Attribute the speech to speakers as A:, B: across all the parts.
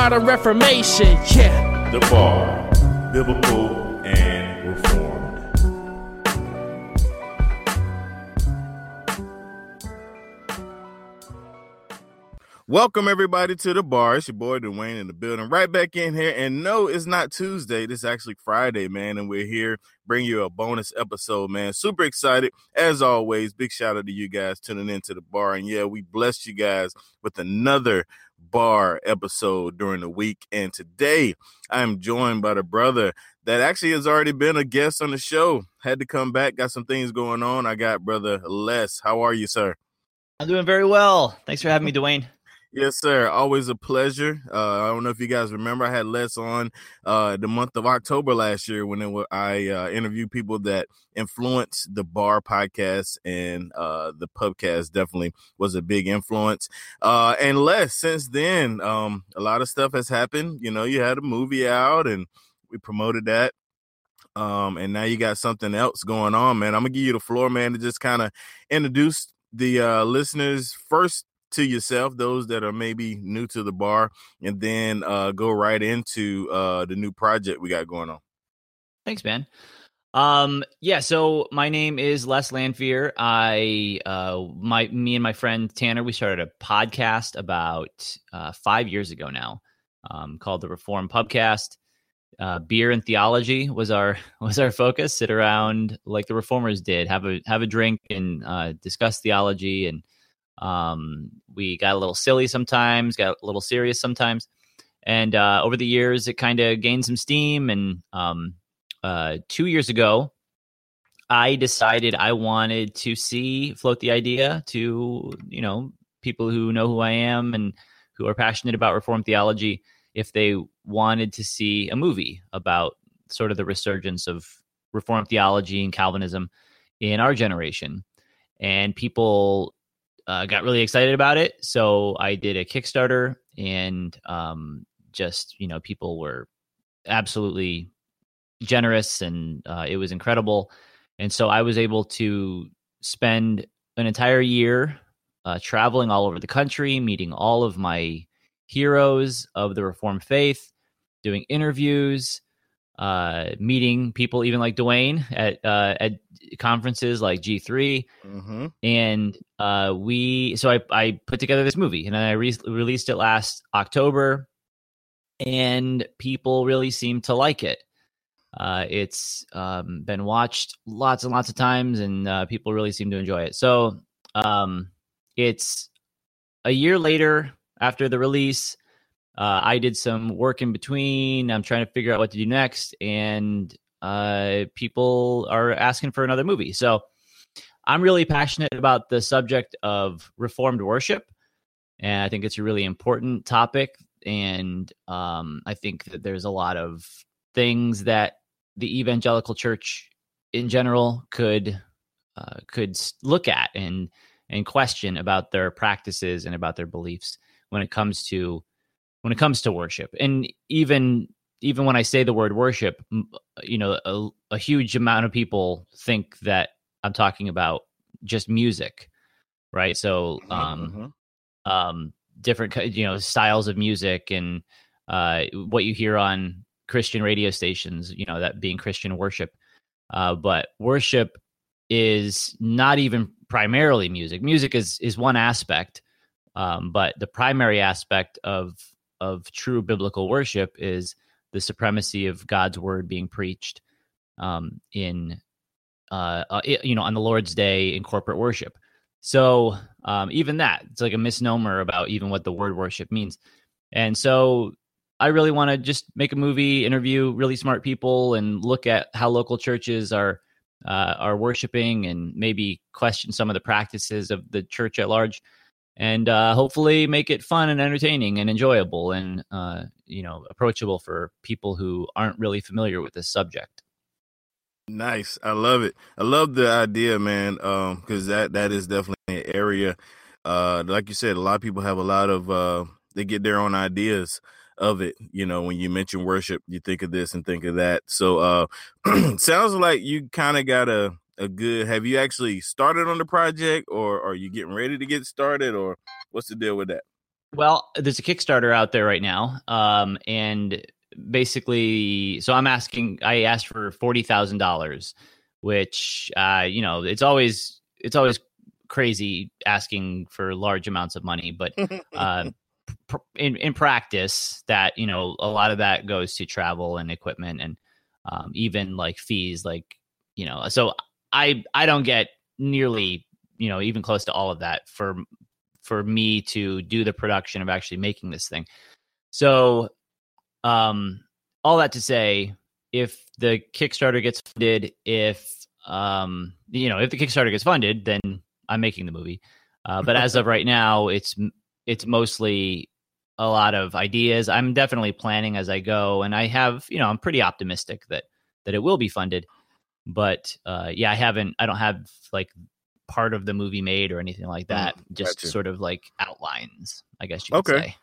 A: modern reformation. Yeah.
B: The Bar, Biblical and Reformed. Welcome everybody to the bar. It's your boy Dwayne in the building. Right back in here. And no, it's not Tuesday. This is actually Friday, man. And we're here bring you a bonus episode, man. Super excited. As always, big shout out to you guys tuning into the bar. And yeah, we blessed you guys with another bar episode during the week. And today I am joined by the brother that actually has already been a guest on the show. Had to come back, got some things going on. I got brother Les. How are you, sir?
C: I'm doing very well. Thanks for having me, Dwayne.
B: Yes, sir. Always a pleasure. Uh, I don't know if you guys remember, I had Les on uh, the month of October last year when it, I uh, interviewed people that influenced the bar podcast and uh, the pubcast. Definitely was a big influence. Uh, and Les, since then, um, a lot of stuff has happened. You know, you had a movie out, and we promoted that. Um, and now you got something else going on, man. I'm gonna give you the floor, man, to just kind of introduce the uh, listeners first to yourself, those that are maybe new to the bar, and then uh, go right into uh, the new project we got going on.
C: Thanks, man. Um, yeah, so my name is Les Lanphere. I, uh, my, me and my friend Tanner, we started a podcast about uh, five years ago now, um, called the Reform Pubcast. Uh, beer and theology was our was our focus. Sit around like the reformers did, have a have a drink and uh, discuss theology and um, we got a little silly sometimes, got a little serious sometimes. And uh, over the years, it kind of gained some steam. And um, uh, two years ago, I decided I wanted to see float the idea to you know people who know who I am and who are passionate about Reformed theology if they wanted to see a movie about sort of the resurgence of Reformed theology and Calvinism in our generation. And people uh, got really excited about it. So I did a Kickstarter, and um, just you know, people were absolutely generous, and uh, it was incredible. And so I was able to spend an entire year uh, traveling all over the country, meeting all of my heroes of the Reformed faith, doing interviews, uh, meeting people even like Dwayne at uh, at conferences like G3,
B: mm-hmm.
C: and uh, we so I I put together this movie and I re- released it last October, and people really seem to like it. Uh, it's um, been watched lots and lots of times, and uh, people really seem to enjoy it. So um, it's a year later after the release. Uh, I did some work in between. I'm trying to figure out what to do next, and uh, people are asking for another movie. So I'm really passionate about the subject of reformed worship, and I think it's a really important topic. And um, I think that there's a lot of things that the evangelical church in general could uh, could look at and and question about their practices and about their beliefs when it comes to when it comes to worship. And even even when i say the word worship you know a, a huge amount of people think that i'm talking about just music right? So
B: Mm-hmm,
C: um um different you know styles of music and uh what you hear on christian radio stations you know that being christian worship. Uh, but worship is not even primarily music. Music is is one aspect, um, but the primary aspect of of true biblical worship is the supremacy of God's word being preached um, in uh, uh, you know on the Lord's Day in corporate worship. So um, even that it's like a misnomer about even what the word worship means. And so I really want to just make a movie, interview really smart people, and look at how local churches are uh, are worshiping, and maybe question some of the practices of the church at large, and uh, hopefully make it fun and entertaining and enjoyable, and uh, you know approachable for people who aren't really familiar with this subject.
B: Nice, I love it. I love the idea, man, Um, because that that is definitely an area. Uh, like you said, a lot of people have a lot of uh, they get their own ideas of it. You know, when you mention worship, you think of this and think of that. So uh sounds like you kind of got a a good have you actually started on the project or are you getting ready to get started or what's the deal with that?
C: Well, there's a Kickstarter out there right now. Um and basically so I'm asking I asked for forty thousand dollars, which uh, you know, it's always it's always crazy asking for large amounts of money, but uh, in in practice that you know a lot of that goes to travel and equipment and um, even like fees like you know so i i don't get nearly you know even close to all of that for for me to do the production of actually making this thing so um all that to say if the kickstarter gets funded if um you know if the kickstarter gets funded then i'm making the movie uh, but as of right now it's it's mostly a lot of ideas. I'm definitely planning as I go, and I have, you know, I'm pretty optimistic that that it will be funded. But uh, yeah, I haven't. I don't have like part of the movie made or anything like that. Mm, just sort of like outlines, I guess you could okay. say.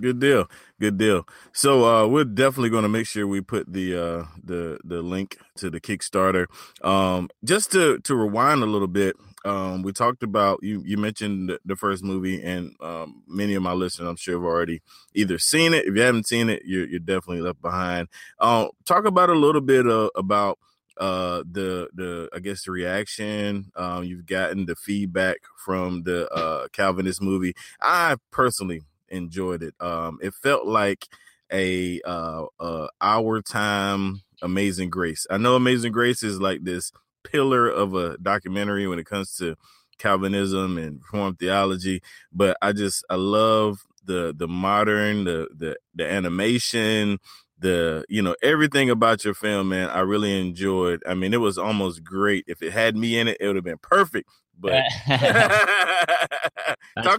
B: Good deal. Good deal. So uh, we're definitely going to make sure we put the uh, the the link to the Kickstarter. Um, just to to rewind a little bit, um, we talked about you. You mentioned the first movie, and um, many of my listeners, I'm sure, have already either seen it. If you haven't seen it, you're, you're definitely left behind. Uh, talk about a little bit uh, about uh, the the I guess the reaction um, you've gotten, the feedback from the uh, Calvinist movie. I personally enjoyed it. Um, it felt like a uh, uh, our time Amazing Grace. I know Amazing Grace is like this pillar of a documentary when it comes to Calvinism and Reformed theology. But I just I love the the modern, the the the animation, the you know everything about your film, man. I really enjoyed. I mean, it was almost great. If it had me in it, it would have been perfect. But talk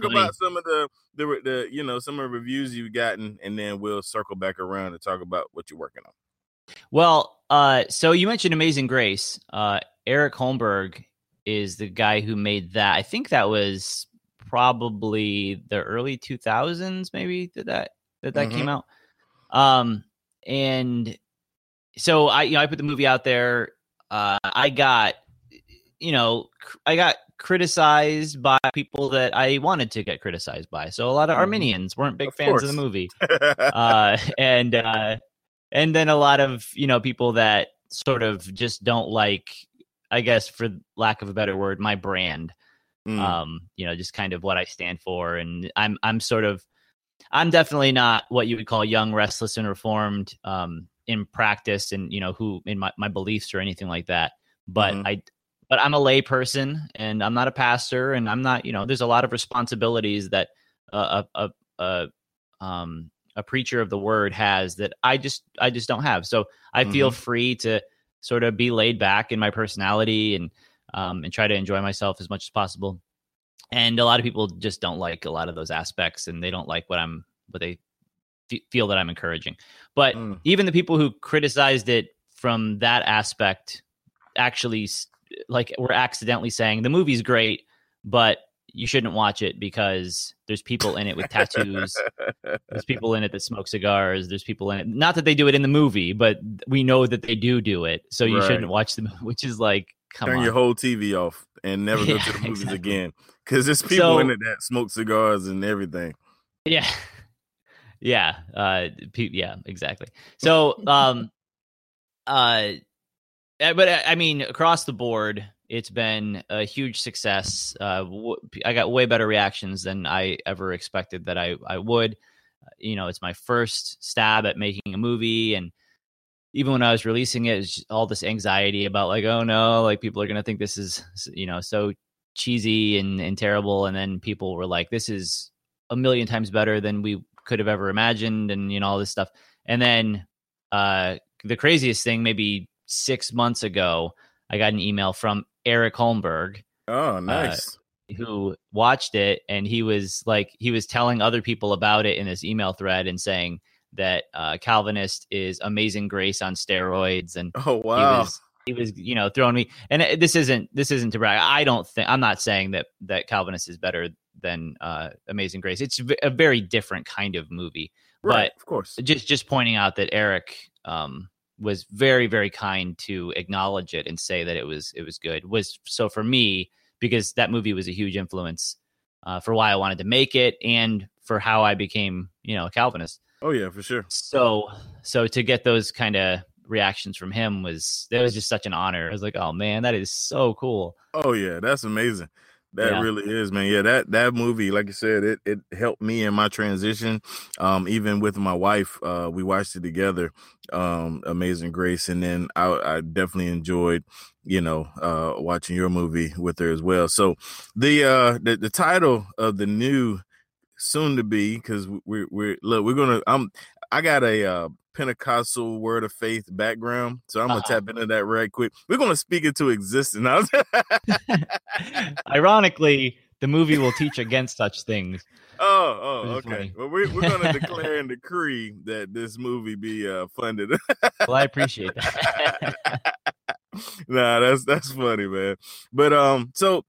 B: funny. about some of the, the the you know some of the reviews you've gotten, and then we'll circle back around and talk about what you're working on.
C: Well, uh, so you mentioned Amazing Grace. Uh, Eric Holmberg is the guy who made that. I think that was probably the early 2000s, maybe that that that, that mm-hmm. came out. Um, and so I, you know, I put the movie out there. Uh, I got, you know, I got criticized by people that I wanted to get criticized by. So a lot of mm-hmm. Weren't big of fans course. of the movie, uh, and uh, and then a lot of you know people that sort of just don't like I guess for lack of a better word, my brand. Mm. Um, you know, just kind of what I stand for. And I'm I'm sort of I'm definitely not what you would call young, restless, and reformed um in practice and you know who in my, my beliefs or anything like that. But mm-hmm. I but I'm a lay person and I'm not a pastor and I'm not, you know, there's a lot of responsibilities that a a, a um a preacher of the word has that I just I just don't have. So I mm-hmm. feel free to sort of be laid back in my personality and um, and try to enjoy myself as much as possible. And a lot of people just don't like a lot of those aspects, and they don't like what I'm what they f- feel that I'm encouraging. But mm. even the people who criticized it from that aspect actually like were accidentally saying the movie's great, but you shouldn't watch it because there's people in it with tattoos. there's people in it that smoke cigars. There's people in it. Not that they do it in the movie, but we know that they do do it. So you right. shouldn't watch them. Which is like,
B: turn
C: on.
B: your whole TV off and never go to the movies exactly. again because there's people so, in it that smoke cigars and everything.
C: Yeah, yeah, uh, pe- yeah, exactly. So, um, uh uh, but uh, I mean, across the board, it's been a huge success. Uh, I got way better reactions than I ever expected that I I would. You know, it's my first stab at making a movie, and even when I was releasing it, it's all this anxiety about like, oh no, like people are gonna think this is you know so cheesy and and terrible, and then people were like, this is a million times better than we could have ever imagined, and you know all this stuff, and then uh, the craziest thing, maybe six months ago, I got an email from Eric Holmberg.
B: Oh, uh, nice.
C: Uh, who watched it and he was like he was telling other people about it in this email thread and saying that uh, Calvinist is Amazing Grace on steroids, and
B: oh wow,
C: he was, he was you know throwing me. And this isn't this isn't to brag. I don't think I'm not saying that that Calvinist is better than uh, Amazing Grace. It's a very different kind of movie,
B: right,
C: but
B: of course,
C: just just pointing out that Eric um, was very very kind to acknowledge it and say that it was it was good. Was so for me because that movie was a huge influence uh, for why I wanted to make it and for how I became you know a Calvinist.
B: Oh yeah, for sure.
C: So so to get those kind of reactions from him was that was just such an honor. I was like, oh man, that is so cool.
B: Oh yeah, that's amazing. That yeah. really is, man. Yeah, that that movie, like you said, it it helped me in my transition. Um, even with my wife, uh, we watched it together. Um, Amazing Grace, and then I, I definitely enjoyed, you know, uh, watching your movie with her as well. So, the uh, the, the title of the new soon to be because we're we're look we're gonna I'm I got a uh, Pentecostal word of faith background, so I'm gonna uh-huh. tap into that right quick. We're gonna speak it to existence.
C: Ironically, the movie will teach against such things.
B: Oh, oh, okay. Well, we're, we're gonna declare and decree that this movie be uh, funded.
C: well, I appreciate that.
B: nah, that's that's funny, man. But um, so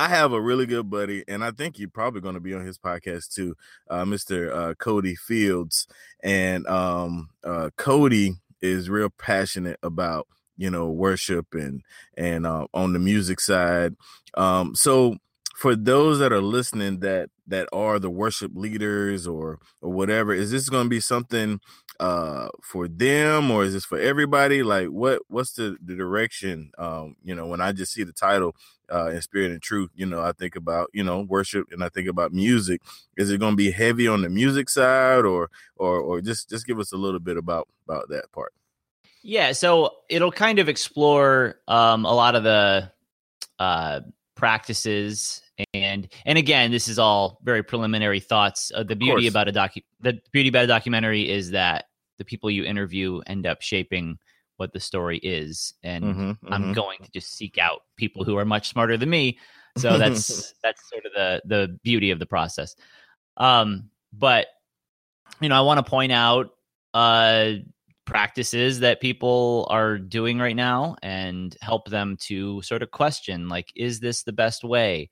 B: I have a really good buddy, and I think you're probably going to be on his podcast too, uh, Mr. Uh, Cody Fields. And um, uh, Cody is real passionate about you know worship and and uh, on the music side. Um, so for those that are listening that that are the worship leaders or or whatever, is this going to be something uh for them or is this for everybody? Like what what's the, the direction? Um you know when i just see the title uh in spirit and truth you know i think about you know worship and i think about music. Is it going to be heavy on the music side or or or just just give us a little bit about about that part.
C: Yeah so it'll kind of explore um a lot of the uh practices and and again this is all very preliminary thoughts. Uh, the beauty about a docu the beauty about a documentary is that the people you interview end up shaping what the story is and mm-hmm, mm-hmm. i'm going to just seek out people who are much smarter than me. So that's that's sort of the the beauty of the process. Um but you know i want to point out uh practices that people are doing right now and help them to sort of question like is this the best way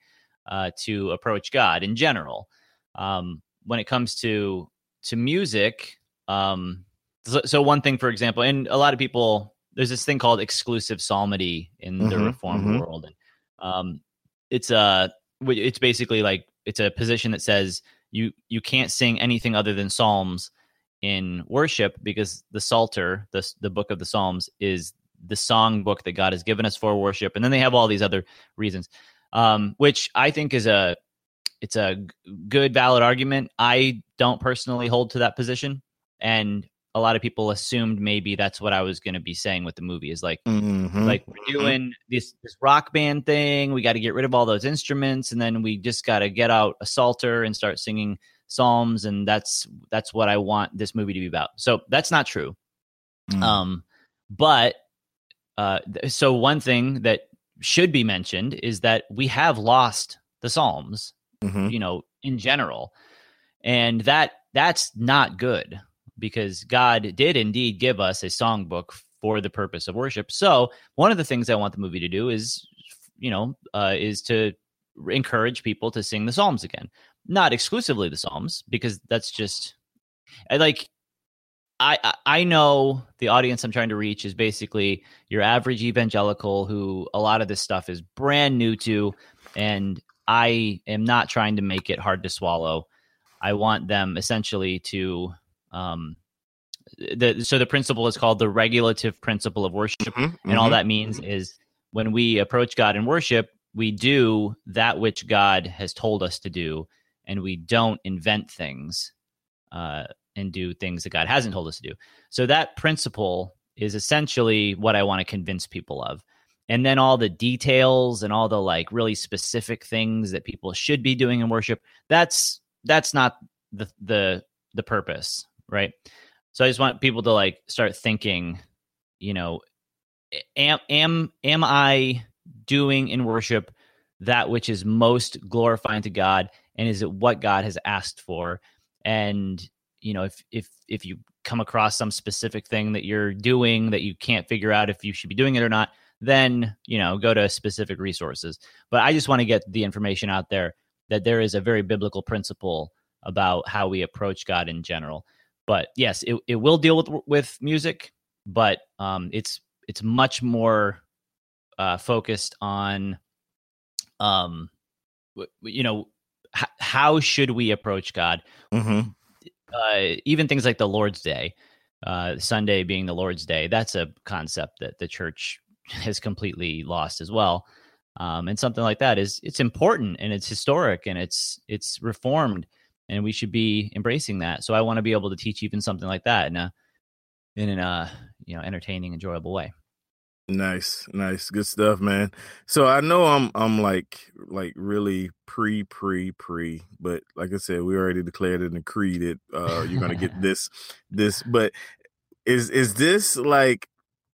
C: uh, to approach god in general? Um, when it comes to to music um, so, so, one thing, for example, and a lot of people, there's this thing called exclusive psalmody in mm-hmm, the Reformed mm-hmm. world, and um, it's a, uh, it's basically like it's a position that says you you can't sing anything other than psalms in worship because the Psalter, the the book of the Psalms, is the song book that God has given us for worship, and then they have all these other reasons, um, which I think is a it's a good valid argument. I don't personally hold to that position, and a lot of people assumed maybe that's what I was going to be saying with the movie is like mm-hmm. like we're mm-hmm. doing this this rock band thing we got to get rid of all those instruments and then we just got to get out a psalter and start singing psalms and that's that's what I want this movie to be about. So that's not true. Mm. Um but uh so one thing that should be mentioned is that we have lost the psalms mm-hmm. you know in general and that that's not good because God did indeed give us a songbook for the purpose of worship. So one of the things I want the movie to do is, you know, uh, is to encourage people to sing the Psalms again. Not exclusively the Psalms, because that's just I like I I know the audience I'm trying to reach is basically your average evangelical who a lot of this stuff is brand new to, and I am not trying to make it hard to swallow. I want them essentially to um, the so the principle is called the regulative principle of worship,
B: Mhm,
C: and all
B: mhm.
C: that means is when we approach God in worship, we do that which God has told us to do, and we don't invent things uh, and do things that God hasn't told us to do. So that principle is essentially what I want to convince people of. And then all the details and all the like really specific things that people should be doing in worship, that's that's not the the the purpose, right? So I just want people to like start thinking, you know, am am am I doing in worship that which is most glorifying to God and is it what God has asked for? And you know, if if if you come across some specific thing that you're doing that you can't figure out if you should be doing it or not, then, you know, go to specific resources. But I just want to get the information out there that there is a very biblical principle about how we approach God in general. But yes, it, it will deal with with music, but um, it's it's much more uh, focused on, um, w- you know, h- how should we approach God?
B: Mhm.
C: Uh, even things like the Lord's Day, uh, Sunday being the Lord's Day, that's a concept that the church has completely lost as well. Um, and something like that is it's important and it's historic and it's it's reformed and we should be embracing that. So I want to be able to teach even something like that in a in an uh you know entertaining, enjoyable way.
B: Nice, nice, good stuff, man. So I know I'm I'm like like really pre pre pre, but like I said, we already declared in the creed that uh you're gonna get this this. But is is this like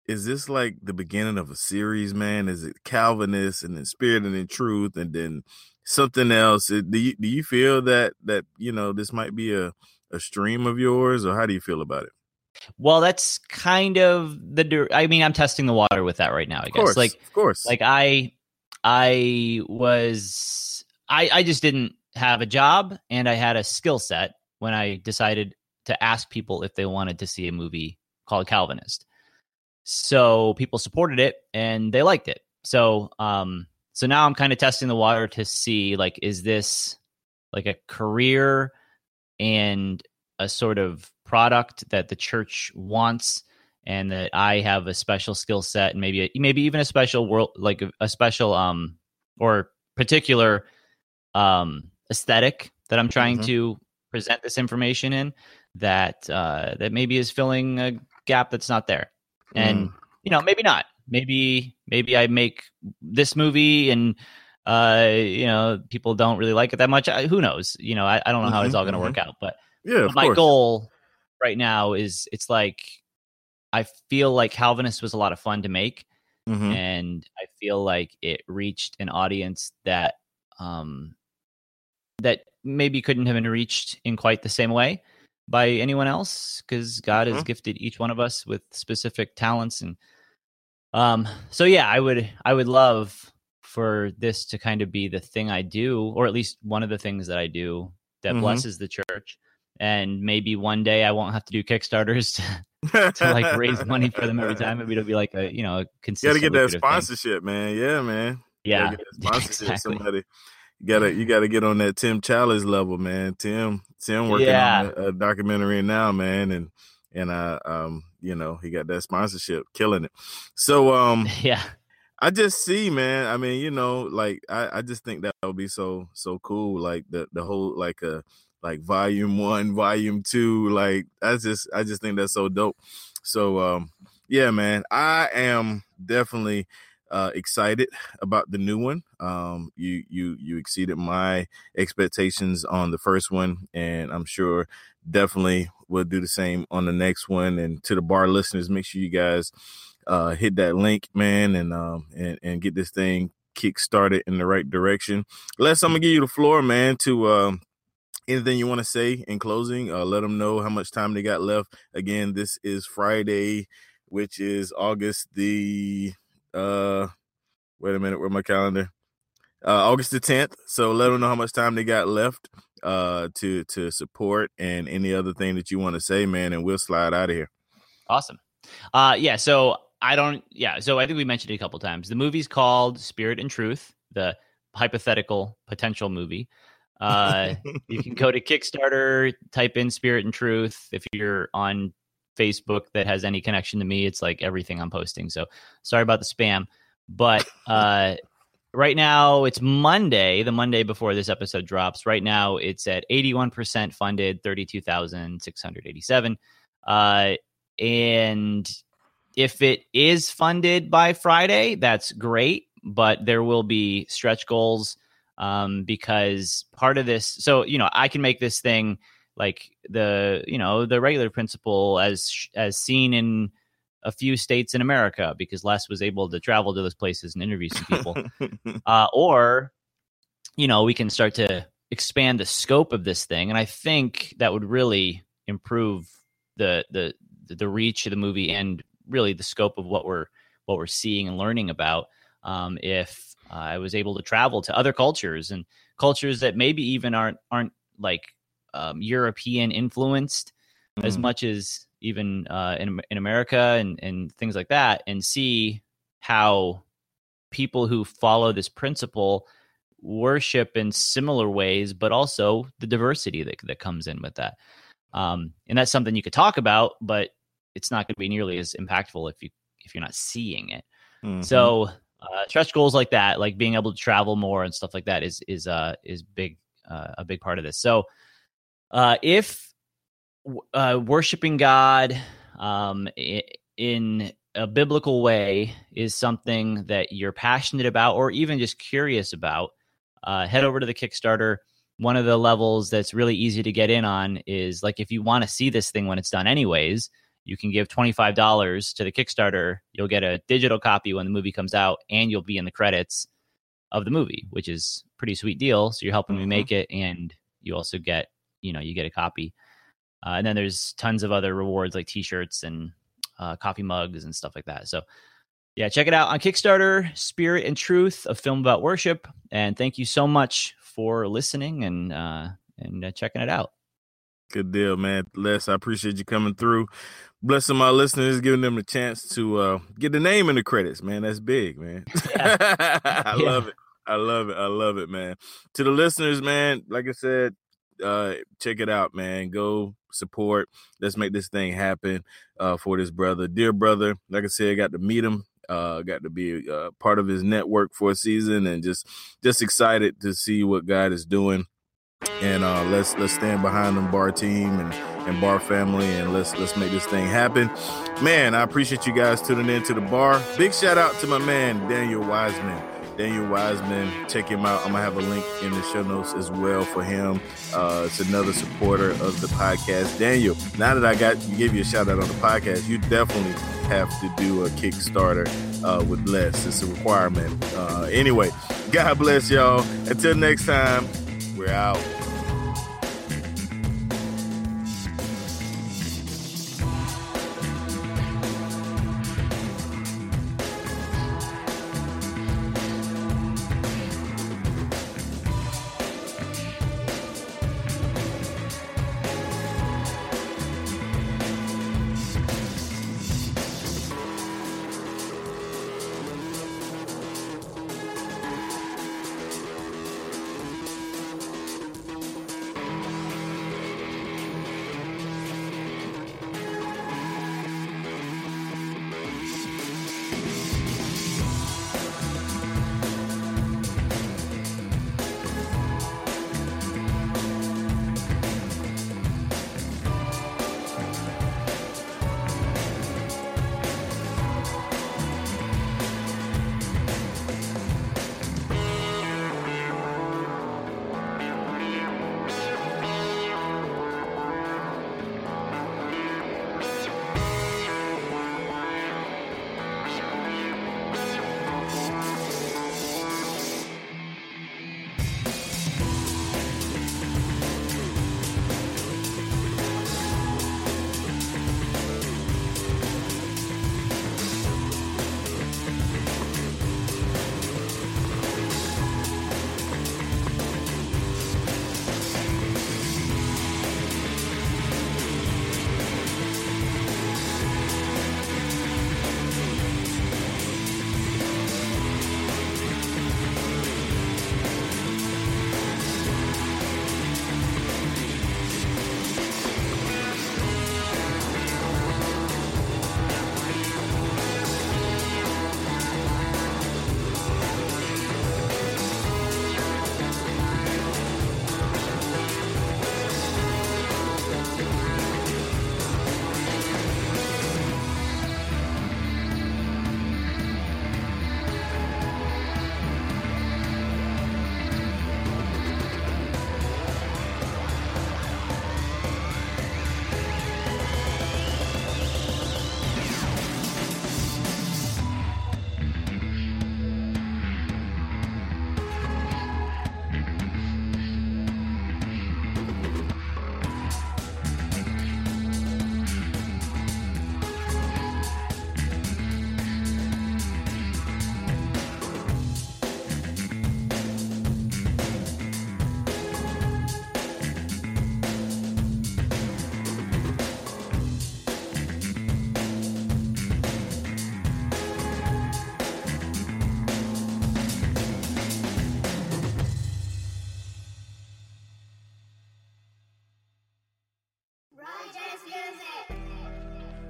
B: is this like the beginning of a series, man? Is it Calvinist and then Spirit and then Truth and then something else? Uh, Do you do you feel that that you know this might be a a stream of yours, or how do you feel about it?
C: Well, that's kind of the. I mean, I'm testing the water with that right now. I
B: Of
C: guess
B: course,
C: like
B: of course,
C: like I I was I I just didn't have a job and I had a skill set when I decided to ask people if they wanted to see a movie called Calvinist. So people supported it and they liked it. So um so now I'm kind of testing the water to see like is this like a career and a sort of product that the church wants and that I have a special skill set and maybe maybe even a special world like a, a special um or particular um aesthetic that I'm trying
B: Mhm.
C: to present this information in that uh that maybe is filling a gap that's not there. And
B: Mm.
C: you know, maybe not. Maybe maybe I make this movie and uh you know, people don't really like it that much. I, who knows? You know, I, I don't know how it's
B: Mhm,
C: all going to
B: mhm.
C: work out, but
B: yeah,
C: but my
B: course.
C: goal right now is it's like I feel like Calvinist was a lot of fun to make,
B: Mhm.
C: and I feel like it reached an audience that um that maybe couldn't have been reached in quite the same way by anyone else because God has
B: Mhm.
C: gifted each one of us with specific talents and um so yeah I would I would love for this to kind of be the thing I do or at least one of the things that I do that
B: Mhm.
C: blesses the church and maybe one day I won't have to do kickstarters to, to like raise money for them every time maybe it'll be like a you know a
B: You gotta get that
C: lucrative thing.
B: sponsorship, man. Yeah, man.
C: Yeah
B: gotta get that sponsorship.
C: exactly.
B: Somebody, you gotta you gotta get on that Tim Challies level, man. Tim Tim working
C: Yeah.
B: on a, a documentary now, man, and and I um you know he got that sponsorship, killing it. So um
C: yeah
B: I just see, man. I mean, you know, like I, I just think that would be so so cool. Like the the whole like a like volume one, volume two. Like I just I just think that's so dope. So um yeah, man, I am definitely uh excited about the new one. Um you you you exceeded my expectations on the first one, and I'm sure definitely will do the same on the next one. And to the bar listeners, make sure you guys uh hit that link man and um and, and get this thing kick started in the right direction. Les i'm gonna give you the floor man to um anything you want to say in closing. Uh let them know how much time they got left. Again this is friday which is august the uh wait a minute where my calendar? Uh august the 10th so let them know how much time they got left uh to to support and any other thing that you want to say man and we'll slide out of here
C: Awesome. Uh, yeah. So I don't. Yeah. So I think we mentioned it a couple times. The movie's called Spirit and Truth, the hypothetical potential movie. Uh, you can go to Kickstarter, type in Spirit and Truth. If you're on Facebook that has any connection to me. It's like everything I'm posting. So sorry about the spam. But uh, right now it's Monday, the Monday before this episode drops. Right now it's at 81% funded, 32,687. Uh, and if it is funded by Friday, that's great, but there will be stretch goals um, because part of this, so, you know, I can make this thing like the, you know, the regular principle as, as seen in, a few states in America because Les was able to travel to those places and interview some people. uh, or, you know, we can start to expand the scope of this thing, and I think that would really improve the the the reach of the movie and really the scope of what we're what we're seeing and learning about. Um, if uh, I was able to travel to other cultures and cultures that maybe even aren't aren't like um, European influenced mm. as much as even uh, in in America and and things like that, and see how people who follow this principle worship in similar ways, but also the diversity that that comes in with that. Um, and that's something you could talk about, but it's not going to be nearly as impactful if you if you're not seeing it. Mm-hmm. So uh, stretch goals like that, like being able to travel more and stuff like that, is is uh is big uh, a big part of this. So uh, if uh, worshiping God um, in a biblical way is something that you're passionate about or even just curious about, uh, head over to the Kickstarter. One of the levels that's really easy to get in on is like if you want to see this thing when it's done, anyways, you can give $25 to the Kickstarter. You'll get a digital copy when the movie comes out, and you'll be in the credits of the movie, which is pretty sweet deal. So you're helping mm-hmm. me make it, and you also get, you know, you get a copy. Uh, and then there's tons of other rewards like t-shirts and uh, coffee mugs and stuff like that. So yeah, check it out on Kickstarter, Spirit and Truth, a film about worship. And thank you so much for listening and uh, and uh, checking it out.
B: Good deal, man. Les, I appreciate you coming through, blessing my listeners, giving them a chance to uh, get the name in the credits, man. That's big, man. Yeah. I yeah. love it. I love it. I love it, man. To the listeners, man, like I said, uh, check it out, man. Go support. Let's make this thing happen uh, for this brother, dear brother. Like I said, I got to meet him. Uh, got to be uh, part of his network for a season, and just just excited to see what God is doing. And uh, let's let's stand behind them bar team and and bar family, and let's let's make this thing happen. Man, I appreciate you guys tuning in to the bar. Big shout out to my man Daniel Wiseman Daniel Wiseman. Check him out. I'm gonna have a link in the show notes as well for him. Uh, it's another supporter of the podcast. Daniel, now that I got gave you a shout out on the podcast, you definitely have to do a Kickstarter uh, with Les. It's a requirement. Uh, anyway, God bless y'all. Until next time, we're out.